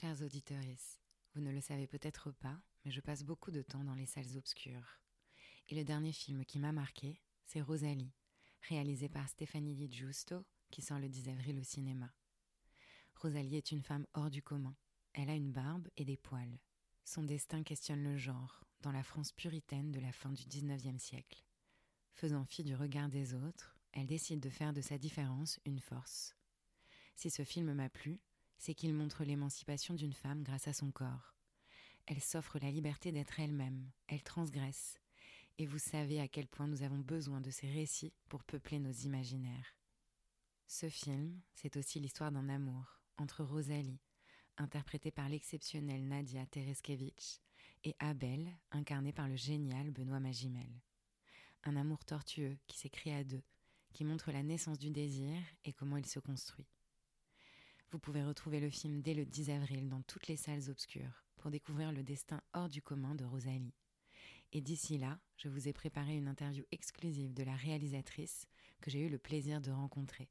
Chers auditeurs, vous ne le savez peut-être pas, mais je passe beaucoup de temps dans les salles obscures. Et le dernier film qui m'a marqué, c'est Rosalie, réalisé par Stéphanie Di Giusto, qui sort le 10 avril au cinéma. Rosalie est une femme hors du commun. Elle a une barbe et des poils. Son destin questionne le genre, dans la France puritaine de la fin du 19e siècle. Faisant fi du regard des autres, elle décide de faire de sa différence une force. Si ce film m'a plu, c'est qu'il montre l'émancipation d'une femme grâce à son corps. Elle s'offre la liberté d'être elle-même, elle transgresse. Et vous savez à quel point nous avons besoin de ces récits pour peupler nos imaginaires. Ce film, c'est aussi l'histoire d'un amour entre Rosalie, interprétée par l'exceptionnelle Nadia Tereskevich, et Abel, incarné par le génial Benoît Magimel. Un amour tortueux qui s'écrit à deux, qui montre la naissance du désir et comment il se construit. Vous pouvez retrouver le film dès le 10 avril dans toutes les salles obscures pour découvrir le destin hors du commun de Rosalie. Et d'ici là, je vous ai préparé une interview exclusive de la réalisatrice que j'ai eu le plaisir de rencontrer.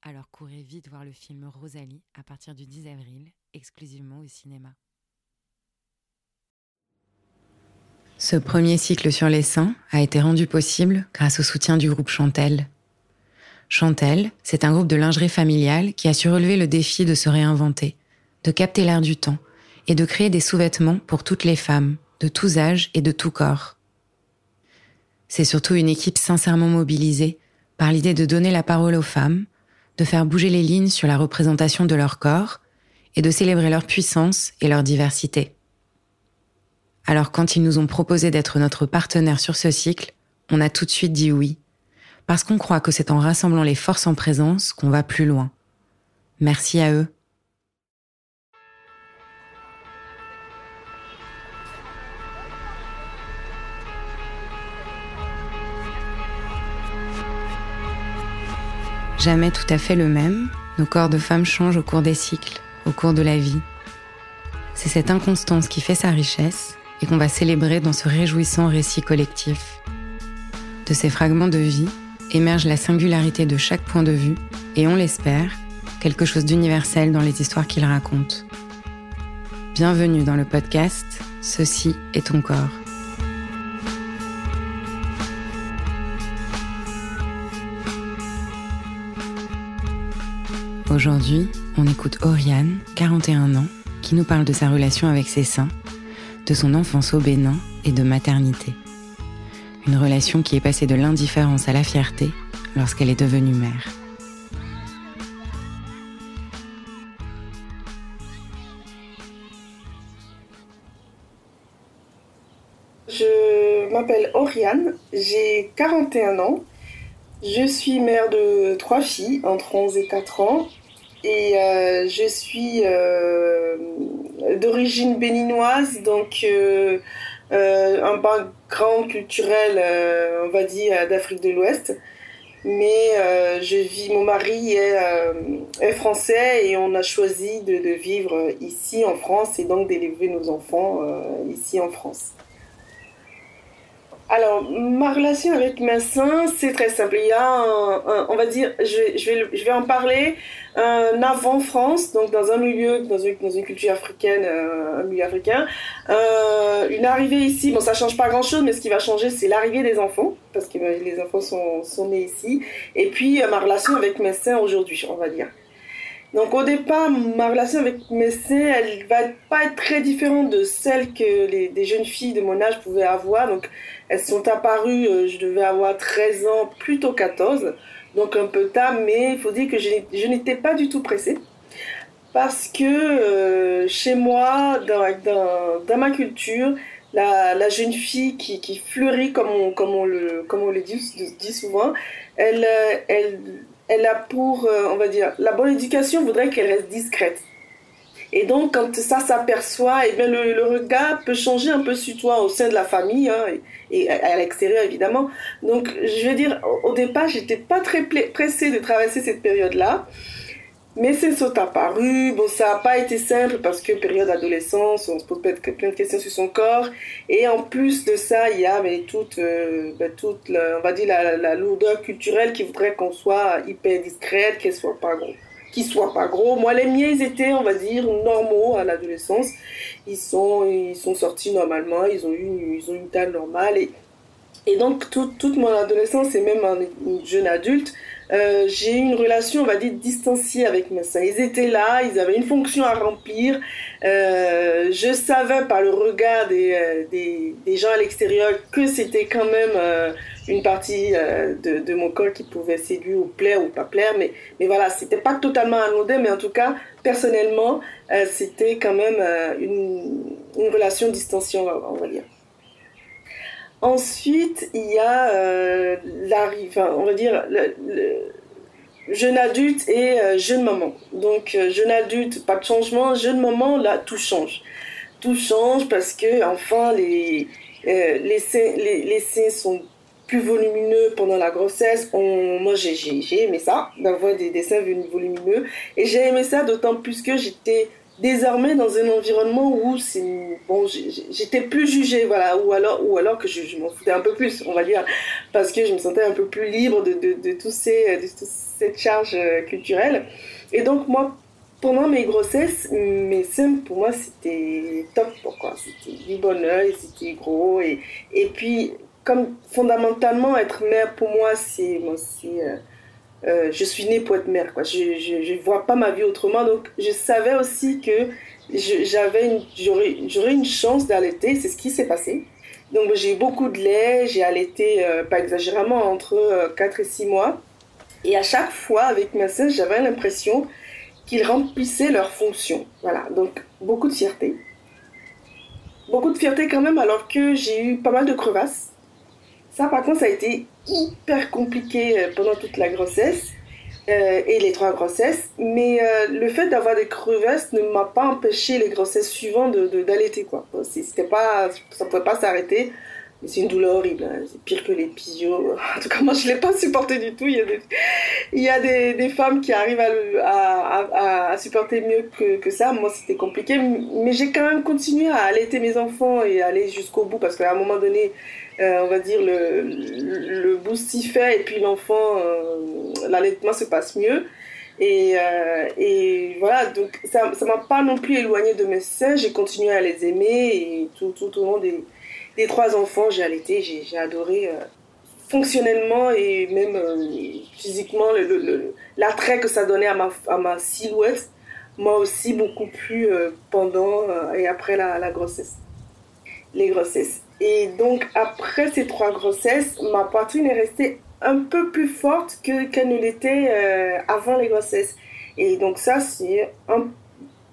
Alors courez vite voir le film Rosalie à partir du 10 avril, exclusivement au cinéma. Ce premier cycle sur les seins a été rendu possible grâce au soutien du groupe Chantel. Chantel, c'est un groupe de lingerie familiale qui a su le défi de se réinventer, de capter l'air du temps et de créer des sous-vêtements pour toutes les femmes, de tous âges et de tout corps. C'est surtout une équipe sincèrement mobilisée par l'idée de donner la parole aux femmes, de faire bouger les lignes sur la représentation de leur corps et de célébrer leur puissance et leur diversité. Alors quand ils nous ont proposé d'être notre partenaire sur ce cycle, on a tout de suite dit oui parce qu'on croit que c'est en rassemblant les forces en présence qu'on va plus loin. Merci à eux. Jamais tout à fait le même, nos corps de femmes changent au cours des cycles, au cours de la vie. C'est cette inconstance qui fait sa richesse et qu'on va célébrer dans ce réjouissant récit collectif. De ces fragments de vie, émerge la singularité de chaque point de vue et on l'espère, quelque chose d'universel dans les histoires qu'il raconte. Bienvenue dans le podcast Ceci est ton corps. Aujourd'hui, on écoute Oriane, 41 ans, qui nous parle de sa relation avec ses seins, de son enfance au Bénin et de maternité. Une relation qui est passée de l'indifférence à la fierté lorsqu'elle est devenue mère. Je m'appelle Oriane, j'ai 41 ans. Je suis mère de trois filles entre 11 et 4 ans et euh, je suis euh, d'origine béninoise, donc euh, un background culturel, on va dire, d'Afrique de l'Ouest. Mais je vis, mon mari est, français et on a choisi de, de, vivre ici en France et donc d'élever nos enfants ici en France. Alors, ma relation avec mes seins, c'est très simple. Il y a, on va dire, je, je, vais, je vais en parler, un avant-France, donc dans un milieu, dans une, dans une culture africaine, euh, un milieu africain. Euh, une arrivée ici, bon, ça change pas grand-chose, mais ce qui va changer, c'est l'arrivée des enfants, parce que euh, les enfants sont, sont nés ici. Et puis, ma relation avec mes seins aujourd'hui, on va dire. Donc au départ, ma relation avec mes seins, elle va pas être très différente de celle que les, des jeunes filles de mon âge pouvaient avoir. Donc elles sont apparues, euh, je devais avoir 13 ans, plutôt 14, donc un peu tard, mais il faut dire que je, n'étais pas du tout pressée. Parce que euh, chez moi, dans, ma culture, la, jeune fille qui, fleurit, comme on, le, dit, dit souvent, elle, euh, elle elle a pour, on va dire, la bonne éducation voudrait qu'elle reste discrète. Et donc, quand ça s'aperçoit, eh le, regard peut changer un peu sur toi au sein de la famille hein, et, à l'extérieur, évidemment. Donc, je veux dire, au, départ, j'étais pas très pressée de traverser cette période-là. Mais c'est sont apparu. Bon, ça n'a pas été simple parce que période d'adolescence, on se pose plein de questions sur son corps. Et en plus de ça, il y a euh, ben, toute la, on va dire la, lourdeur culturelle qui voudrait qu'on soit hyper discrète, qu'elle soit pas qu'ils soient pas gros. Moi, les miens, ils étaient, on va dire, normaux à l'adolescence. Ils sont, ils sont sortis normalement, ils ont eu, ils ont une taille normale. Et, et donc, toute mon adolescence et même un jeune adulte, euh, j'ai eu une relation, on va dire, distanciée avec mes seins. Ils étaient là, ils avaient une fonction à remplir. Euh, je savais par le regard des, euh, des, des gens à l'extérieur que c'était quand même une partie de, de, mon corps qui pouvait séduire ou plaire ou pas plaire. Mais, mais voilà, c'était pas totalement anodin, mais en tout cas, personnellement, c'était quand même une, une relation distanciée, on va dire. Ensuite, il y a euh, enfin, on va dire, jeune adulte et euh, jeune maman. Donc, euh, jeune adulte, pas de changement. Jeune maman, là, tout change. Tout change parce que, enfin, les, les, seins, les seins sont plus volumineux pendant la grossesse. On, moi, j'ai aimé ça, d'avoir des, des seins volumineux. Et j'ai aimé ça d'autant plus que j'étais désormais dans un environnement où c'est bon j'étais plus jugée voilà ou alors ou alors que je, m'en foutais un peu plus on va dire parce que je me sentais un peu plus libre de, de, tous ces de toute cette charge euh, culturelle et donc moi pendant mes grossesses mes seins pour moi c'était top quoi. C'était du bonheur c'était gros et et puis comme fondamentalement être mère pour moi c'est moi euh, euh, je suis née pour être mère. Quoi. Je ne vois pas ma vie autrement. Donc, je savais aussi que j'avais j'aurais, une chance d'allaiter. C'est ce qui s'est passé. Donc, j'ai eu beaucoup de lait. J'ai allaité, euh, pas exagérément, entre euh, 4 et 6 mois. Et à chaque fois, avec ma sœur, j'avais l'impression qu'ils remplissaient leur fonction. Voilà. Donc, beaucoup de fierté. Beaucoup de fierté quand même, alors que j'ai eu pas mal de crevasses. Ça, par contre, ça a été hyper compliqué euh, pendant toute la grossesse euh, et les trois grossesses. Mais euh, le fait d'avoir des crevasses ne m'a pas empêché les grossesses suivantes d'allaiter. De, quoi. C'était pas, ça pouvait pas s'arrêter. C'est une douleur horrible. Hein. C'est pire que les pisios. En tout cas, moi, je l'ai pas supporté du tout. Il y a des, il y a des, femmes qui arrivent à, à, à, supporter mieux que, que ça. Moi, c'était compliqué. Mais j'ai quand même continué à allaiter mes enfants et aller jusqu'au bout parce qu'à un moment donné, on va dire, le, le boost s'y fait et puis l'enfant, euh, l'allaitement se passe mieux. Et, euh, et, voilà, donc ça ne m'a pas non plus éloigné de mes seins, j'ai continué à les aimer et tout, tout au long des, des trois enfants, j'ai allaité, j'ai adoré euh, fonctionnellement et même euh, physiquement l'attrait le, le, que ça donnait à ma, à ma silhouette m'a aussi beaucoup plu euh, pendant et après la, la grossesse, les grossesses. Et donc, après ces trois grossesses, ma poitrine est restée un peu plus forte que qu'elle ne l'était euh, avant les grossesses. Et donc ça, c'est un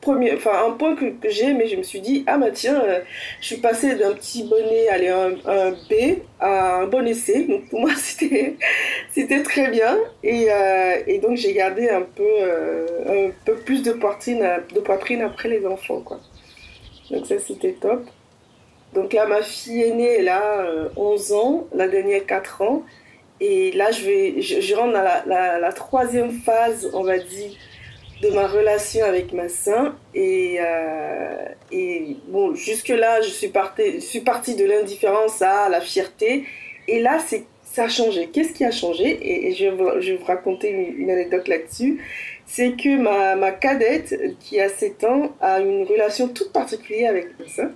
premier, enfin un point que, j'ai, mais je me suis dit ah bah tiens, euh, je suis passée d'un petit bonnet, allez un, B à un bonnet C. Donc pour moi c'était c'était très bien. Et, euh, et donc j'ai gardé un peu un peu plus de poitrine de poitrine après les enfants quoi. Donc ça c'était top. Donc là, ma fille aînée, elle a euh, 11 ans, la dernière 4 ans. Et là, je, vais, je, rentre dans la, troisième phase, on va dire, de ma relation avec ma sœur. Et, euh, bon, jusque-là, je suis partie, suis partie de l'indifférence à la fierté. Et là, c'est ça a changé. Qu'est-ce qui a changé? Et, je, vais vous raconter une, anecdote là-dessus. C'est que ma, ma cadette, qui a 7 ans, a une relation toute particulière avec ma sœur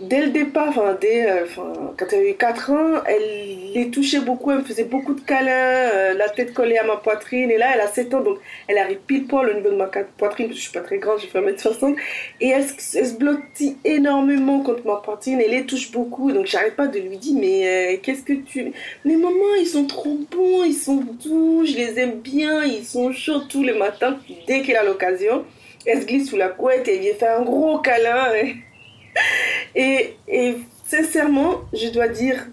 dès le départ, dès, euh, enfin, quand elle avait 4 ans, elle les touchait beaucoup, elle me faisait beaucoup de câlins, euh, la tête collée à ma poitrine. Et là, elle a 7 ans, donc elle arrive pile poil au niveau de ma poitrine, parce que je suis pas très grande, je fais 1m60. Et elle, se blottit énormément contre ma poitrine, elle les touche beaucoup. Donc j'arrête pas de lui dire, mais euh, qu'est-ce que tu. Mais maman, ils sont trop bons, ils sont doux, je les aime bien, ils sont chauds tous les matins. Dès qu'elle a l'occasion, elle se glisse sous la couette et elle vient faire un gros câlin. et, sincèrement, je dois dire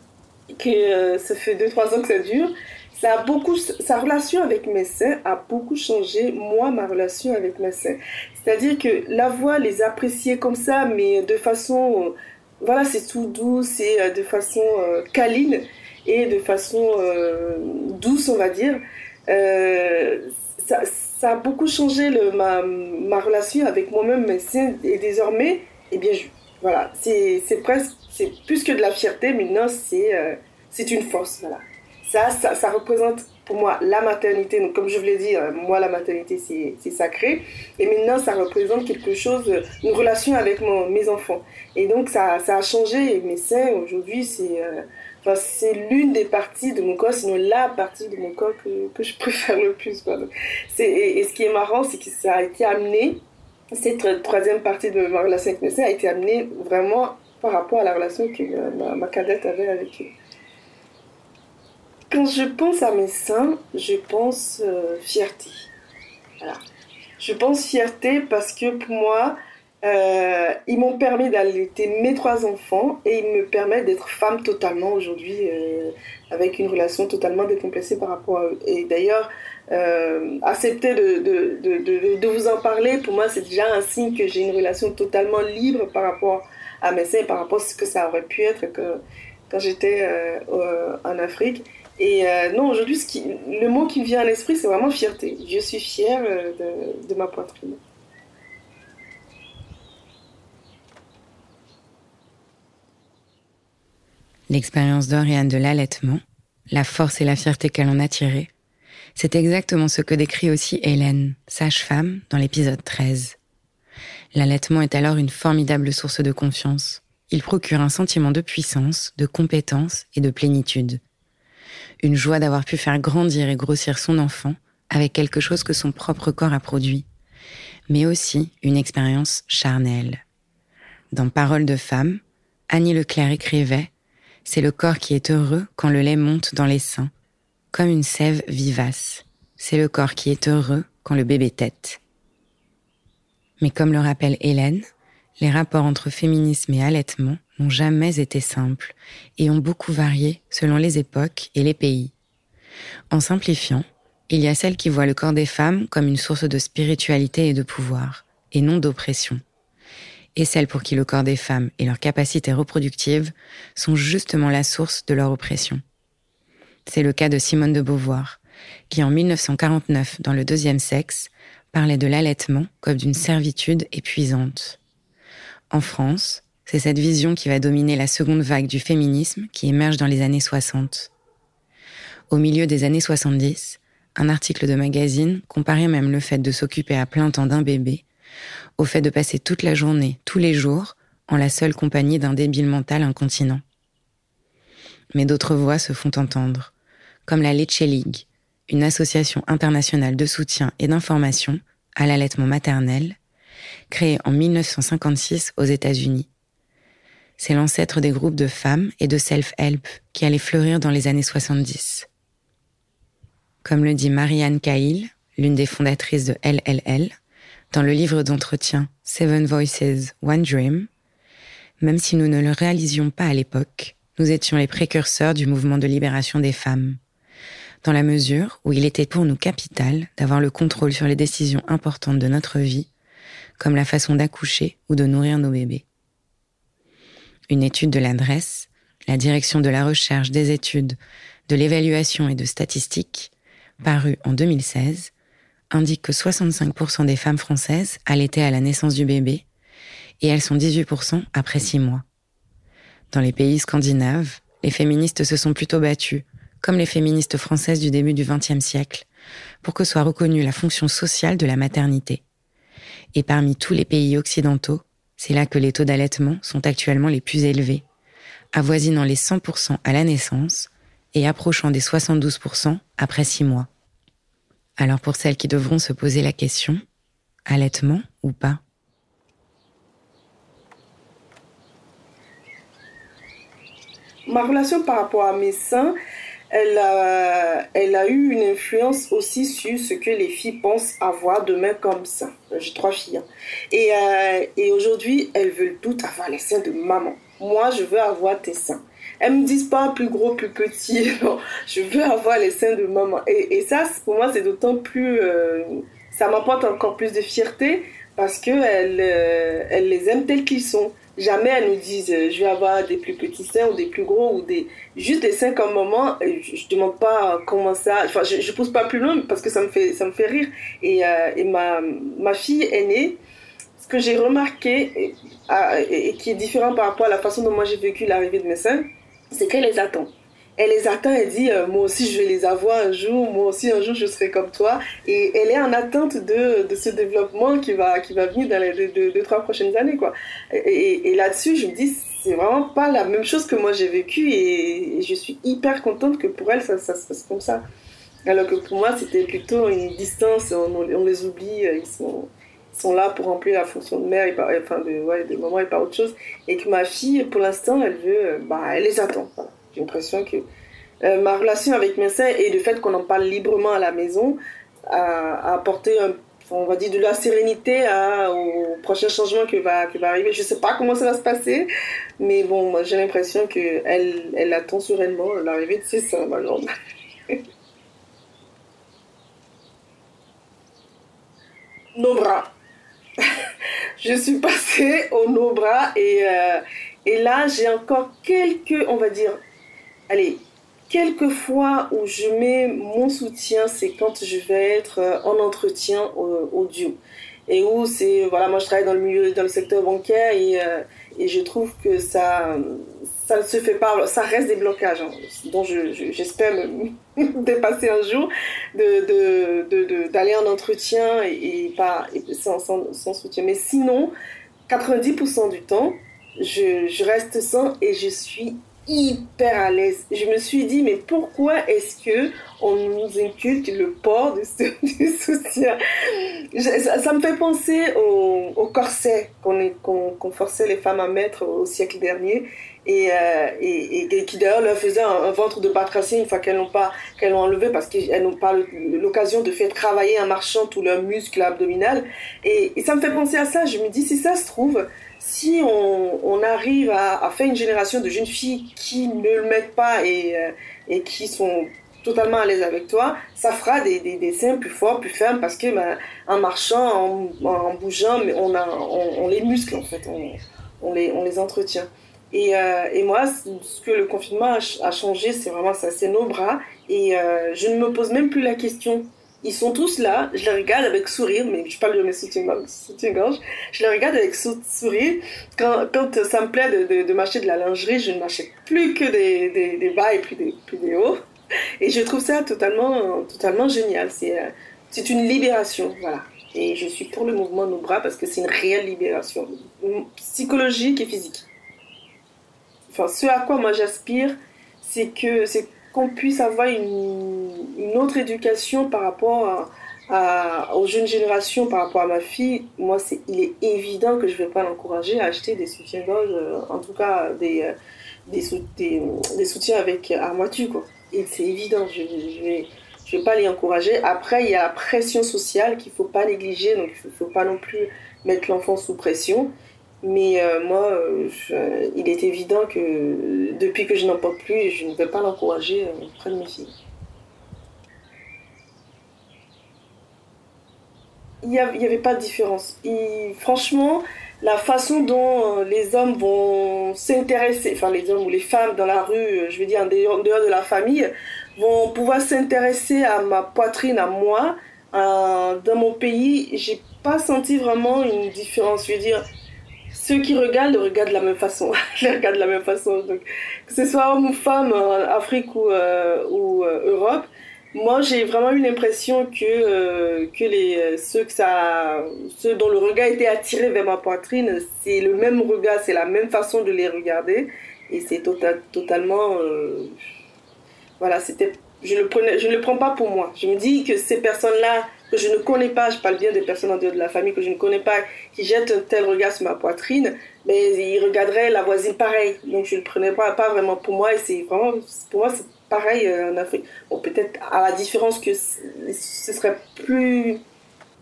que euh, ça fait 2-3 ans que ça dure. Ça a beaucoup, sa relation avec mes seins a beaucoup changé, moi, ma relation avec mes seins. C'est-à-dire que la voix, les apprécier comme ça, mais de façon, euh, voilà, c'est tout doux, c'est euh, de façon euh, câline et de façon douce, on va dire. Ça, a beaucoup changé ma, ma relation avec moi-même, seins, et désormais, eh bien, je, voilà, c'est presque, c'est plus que de la fierté, maintenant c'est euh, c'est une force. Voilà. Ça, ça, ça, représente pour moi la maternité. Donc, comme je vous l'ai dit, euh, moi, la maternité, c'est sacré. Et maintenant, ça représente quelque chose, une relation avec mon, mes enfants. Et donc, ça, ça a changé. mes seins, aujourd'hui, c'est l'une des parties de mon corps, sinon la partie de mon corps que, que je préfère le plus. Et, et, ce qui est marrant, c'est que ça a été amené, cette troisième partie de ma relation avec seins a été amenée vraiment par rapport à la relation que ma, ma cadette avait avec eux. Quand je pense à mes seins, je pense euh, fierté. Voilà. Je pense fierté parce que pour moi, euh, ils m'ont permis d'allaiter mes trois enfants et ils me permettent d'être femme totalement aujourd'hui, euh, avec une relation totalement décomplexée par rapport à eux. Et d'ailleurs, accepter de, de, de, de, vous en parler, pour moi, c'est déjà un signe que j'ai une relation totalement libre par rapport à mes seins, par rapport à ce que ça aurait pu être quand j'étais en Afrique. Et euh, non, aujourd'hui, le mot qui me vient à l'esprit, c'est vraiment fierté. Je suis fière euh, de, ma poitrine. L'expérience d'Oriane de l'allaitement, la force et la fierté qu'elle en a tirée, c'est exactement ce que décrit aussi Hélène, sage-femme, dans l'épisode 13. L'allaitement est alors une formidable source de confiance. Il procure un sentiment de puissance, de compétence et de plénitude une joie d'avoir pu faire grandir et grossir son enfant avec quelque chose que son propre corps a produit, mais aussi une expérience charnelle. Dans Paroles de femme, Annie Leclerc écrivait C'est le corps qui est heureux quand le lait monte dans les seins, comme une sève vivace. C'est le corps qui est heureux quand le bébé tète. Mais comme le rappelle Hélène, les rapports entre féminisme et allaitement n'ont jamais été simples et ont beaucoup varié selon les époques et les pays. En simplifiant, il y a celles qui voient le corps des femmes comme une source de spiritualité et de pouvoir, et non d'oppression. Et celles pour qui le corps des femmes et leurs capacités reproductives sont justement la source de leur oppression. C'est le cas de Simone de Beauvoir, qui en 1949, dans le deuxième sexe, parlait de l'allaitement comme d'une servitude épuisante. En France, c'est cette vision qui va dominer la seconde vague du féminisme qui émerge dans les années 60. Au milieu des années 70, un article de magazine comparait même le fait de s'occuper à plein temps d'un bébé au fait de passer toute la journée, tous les jours, en la seule compagnie d'un débile mental incontinent. Mais d'autres voix se font entendre, comme la Leche League, une association internationale de soutien et d'information à l'allaitement maternel, créée en 1956 aux États-Unis c'est l'ancêtre des groupes de femmes et de self-help qui allaient fleurir dans les années 70. Comme le dit Marianne Cahill, l'une des fondatrices de LLL, dans le livre d'entretien Seven Voices, One Dream, même si nous ne le réalisions pas à l'époque, nous étions les précurseurs du mouvement de libération des femmes, dans la mesure où il était pour nous capital d'avoir le contrôle sur les décisions importantes de notre vie, comme la façon d'accoucher ou de nourrir nos bébés. Une étude de l'adresse, la direction de la recherche, des études, de l'évaluation et de statistiques, parue en 2016, indique que 65% des femmes françaises allaitaient à la naissance du bébé et elles sont 18% après 6 mois. Dans les pays scandinaves, les féministes se sont plutôt battues, comme les féministes françaises du début du XXe siècle, pour que soit reconnue la fonction sociale de la maternité. Et parmi tous les pays occidentaux, c'est là que les taux d'allaitement sont actuellement les plus élevés, avoisinant les 100% à la naissance et approchant des 72% après 6 mois. Alors pour celles qui devront se poser la question, allaitement ou pas? Ma relation par rapport à mes seins, elle a, elle a eu une influence aussi sur ce que les filles pensent avoir demain comme ça. J'ai trois filles. Hein. Et, euh, et aujourd'hui, elles veulent toutes avoir les seins de maman. Moi, je veux avoir tes seins. Elles me disent pas plus gros, plus petit. Non, je veux avoir les seins de maman. Et, ça, pour moi, c'est d'autant plus... Euh, ça m'apporte encore plus de fierté parce qu'elles euh, elles les aiment tels qu'ils sont. Jamais elles nous disent euh, je vais avoir des plus petits seins ou des plus gros ou des juste des seins comme maman. Je, je demande pas comment ça. Enfin, je, je pousse pas plus loin parce que ça me fait ça me fait rire. Et, euh, et ma ma fille aînée, ce que j'ai remarqué et, et, qui est différent par rapport à la façon dont moi j'ai vécu l'arrivée de mes seins, c'est qu'elle les attend. Elle les attend, elle dit euh, Moi aussi, je vais les avoir un jour, moi aussi, un jour, je serai comme toi. Et elle est en attente de, de ce développement qui va, qui va venir dans les deux, trois prochaines années. Quoi. Et, là-dessus, je me dis C'est vraiment pas la même chose que moi j'ai vécu. Et, je suis hyper contente que pour elle, ça, ça, se passe comme ça. Alors que pour moi, c'était plutôt une distance, on, les oublie, euh, ils sont sont là pour remplir la fonction de mère, et enfin de, ouais, de maman et pas autre chose. Et que ma fille, pour l'instant, elle veut, euh, bah, elle les attend. J'ai l'impression que euh, ma relation avec mes soeurs et le fait qu'on en parle librement à la maison a, apporté on va dire de la sérénité au prochain changement qui va, qui va arriver. Je sais pas comment ça va se passer, mais bon, j'ai l'impression qu'elle elle attend sereinement l'arrivée de ses seins, ma Nos bras. je suis passée au nos bras et, euh, et là, j'ai encore quelques, on va dire, allez, quelques fois où je mets mon soutien, c'est quand je vais être euh, en entretien audio. Et où c'est, voilà, moi je travaille dans le milieu, dans le secteur bancaire et, euh, je trouve que ça, ça ne se fait pas, ça reste des blocages, hein, dont j'espère dépasser un jour, d'aller en entretien et, pas, sans, soutien. Mais sinon, 90% du temps, je reste sans et je suis hyper à l'aise. Je me suis dit, mais pourquoi est-ce que on nous inculque le port du, soutien? Ça, me fait penser au, corset qu'on forçait les femmes à mettre au siècle dernier. Et, euh, qui d'ailleurs leur faisait un, ventre de batracier une fois qu'elles l'ont enlevé parce qu'elles n'ont pas l'occasion de faire travailler en marchant tous leurs muscles abdominaux. Et, et ça me fait penser à ça. Je me dis si ça se trouve si on, arrive à, faire une génération de jeunes filles qui ne le mettent pas et, euh, et qui sont totalement à l'aise avec toi, ça fera des, des, seins plus forts, plus fermes, parce que ben, en marchant, en, bougeant, on, a, on, les muscle en fait, on, les, on les entretient. Et, euh, et, moi, ce que le confinement a, changé, c'est vraiment ça, c'est nos bras. Et euh, je ne me pose même plus la question ils sont tous là, je les regarde avec sourire, mais je parle de mes soutiens-gorge, je les regarde avec sourire. Quand, quand ça me plaît de, de, m'acheter de la lingerie, je ne m'achète plus que des, des, bas et plus des, plus des hauts. Et je trouve ça totalement, totalement génial. C'est euh, c'est une libération, voilà. Et je suis pour le mouvement Nos Bras parce que c'est une réelle libération psychologique et physique. Enfin, ce à quoi moi j'aspire, c'est que c'est qu'on puisse avoir une, une, autre éducation par rapport à, aux jeunes générations, par rapport à ma fille. Moi, c'est, il est évident que je ne vais pas l'encourager à acheter des soutiens-gorge, euh, en tout cas des, euh, des, des, soutiens avec armature. Quoi. Et c'est évident, je ne vais, je vais pas les encourager. Après, il y a la pression sociale qu'il ne faut pas négliger, donc il ne faut pas non plus mettre l'enfant sous pression. Mais euh, moi, euh, il est évident que depuis que je n'en porte plus, je ne vais pas l'encourager euh, auprès de mes filles. Il n'y avait pas de différence. franchement, la façon dont les hommes vont s'intéresser, enfin les hommes ou les femmes dans la rue, je veux dire en dehors, de la famille, vont pouvoir s'intéresser à ma poitrine, à moi, dans mon pays, j'ai pas senti vraiment une différence. Je veux dire, ceux qui regardent regardent de la même façon. les regardent de la même façon. Donc, que ce soit homme ou femme, Afrique ou, euh, euh, Europe, moi j'ai vraiment eu l'impression que, euh, que les, ceux, que ça, ceux dont le regard était attiré vers ma poitrine, c'est le même regard, c'est la même façon de les regarder. Et c'est total, totalement. voilà, c'était. Je ne je le prends pas pour moi. Je me dis que ces personnes-là que je ne connais pas, je parle bien des personnes en dehors de la famille que je ne connais pas, qui jettent un tel regard sur ma poitrine, mais ils regarderaient la voisine pareil. Donc je ne le prenais pas, pas vraiment pour moi, et c'est vraiment, pour moi, c'est pareil euh, en Afrique. Bon, peut-être à la différence que ce serait plus,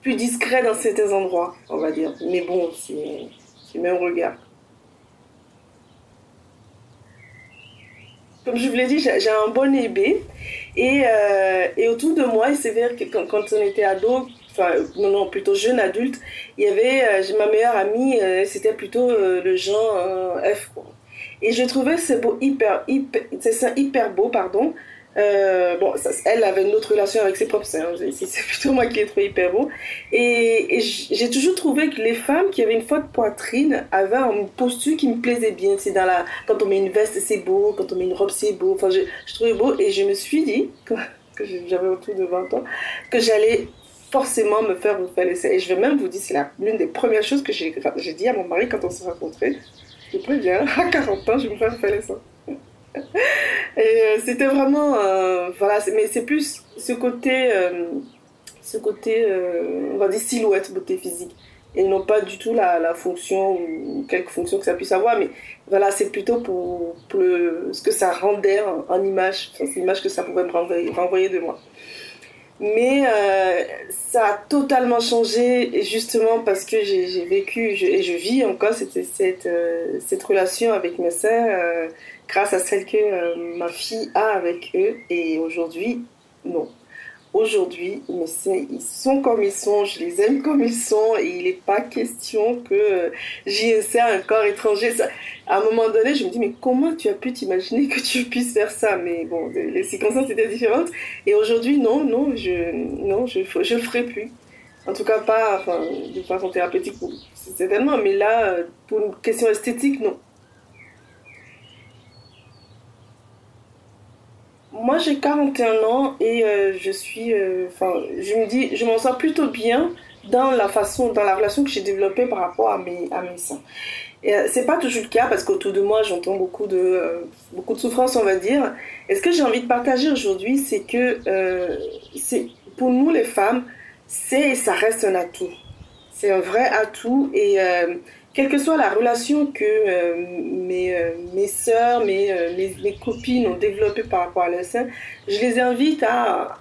plus discret dans certains endroits, on va dire. Mais bon, c'est le même regard. Comme je vous l'ai dit, j'ai un bon ébé. Et, euh, et autour de moi, il s'avère que quand, on était ado, enfin, non, non, plutôt jeune adulte, il y avait euh, ma meilleure amie, euh, c'était plutôt le genre F. Et je trouvais c'est beau, hyper, hyper, c'est hyper beau, pardon, Euh, bon, elle avait une autre relation avec ses propres seins. C'est plutôt moi qui l'ai trouvé hyper beau. Et, j'ai toujours trouvé que les femmes qui avaient une forte poitrine avaient une posture qui me plaisait bien. C'est dans la, quand on met une veste, c'est beau. Quand on met une robe, c'est beau. Enfin, je, trouvais beau. Et je me suis dit, que, j'avais autour de 20 ans, que j'allais forcément me faire vous faire Et je vais même vous dire, c'est l'une des premières choses que j'ai dit à mon mari quand on s'est rencontrés. Je préviens, à 40 ans, je vais me faire faire les seins. Euh, c'était vraiment, euh, voilà, mais c'est plus ce côté, euh, ce côté, on va dire silhouette, beauté physique, et non pas du tout la, la, fonction ou quelque fonction que ça puisse avoir, mais voilà, c'est plutôt pour, ce que ça rendait en, image, c'est l'image que ça pouvait me renvoyer, renvoyer de moi. Mais ça a totalement changé, justement parce que j'ai vécu et je vis encore cette, cette, cette relation avec mes sœurs grâce à celle que euh, ma fille a avec eux. Et aujourd'hui, non. Aujourd'hui, ils sont comme ils sont, je les aime comme ils sont, et il n'est pas question que euh, j'y insère un corps étranger. à un moment donné, je me dis, mais comment tu as pu t'imaginer que tu puisses faire ça? Mais bon, les circonstances étaient différentes. Et aujourd'hui, non, non, je non, je, je le ferai plus. En tout cas, pas enfin, de façon thérapeutique, certainement, mais là, euh, pour une question esthétique, non. Moi, j'ai 41 ans et euh, je suis. Euh, enfin, je me dis, je m'en sors plutôt bien dans la façon, dans la relation que j'ai développée par rapport à mes, à mes seins. Et euh, c'est pas toujours le cas parce qu'autour de moi, j'entends beaucoup de, beaucoup de souffrance, on va dire. Et ce que j'ai envie de partager aujourd'hui, c'est que c'est pour nous, les femmes, c'est ça reste un atout. C'est un vrai atout et quelle que soit la relation que euh, mes, euh, mes mes, euh, mes, mes, copines ont développée par rapport à leur sein, je les invite à,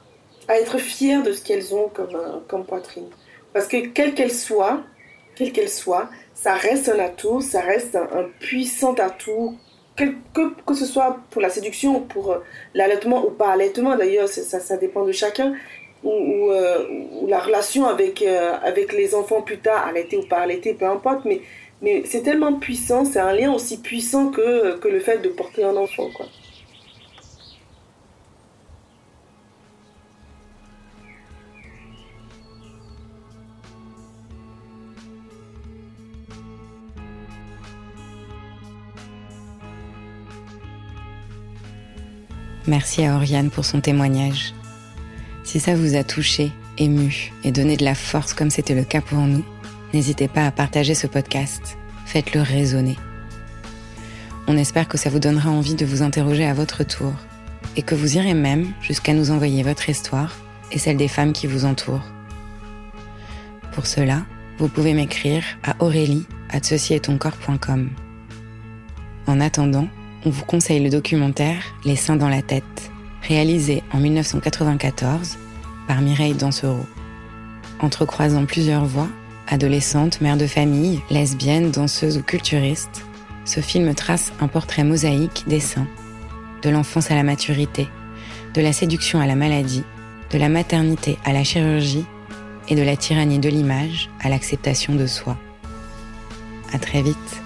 à être fières de ce qu'elles ont comme, comme poitrine. Parce que quelle qu'elle soit, quelle qu'elle soit, ça reste un atout, ça reste un, puissant atout, que, que, que, ce soit pour la séduction, pour l'allaitement ou pas allaitement d'ailleurs, ça, ça dépend de chacun, ou, ou, la relation avec, avec les enfants plus tard, allaiter ou pas allaiter, peu importe, mais mais c'est tellement puissant, c'est un lien aussi puissant que, le fait de porter un enfant. Quoi. Merci à Oriane pour son témoignage. Si ça vous a touché, ému et donné de la force comme c'était le cas pour nous, n'hésitez pas à partager ce podcast. Faites-le résonner. On espère que ça vous donnera envie de vous interroger à votre tour et que vous irez même jusqu'à nous envoyer votre histoire et celle des femmes qui vous entourent. Pour cela, vous pouvez m'écrire à aurélie à En attendant, on vous conseille le documentaire Les seins dans la tête, réalisé en 1994 par Mireille Dansereau. Entrecroisant plusieurs voix, Adolescente, mère de famille, lesbienne, danseuse ou culturiste, ce film trace un portrait mosaïque des seins, de l'enfance à la maturité, de la séduction à la maladie, de la maternité à la chirurgie et de la tyrannie de l'image à l'acceptation de soi. À très vite.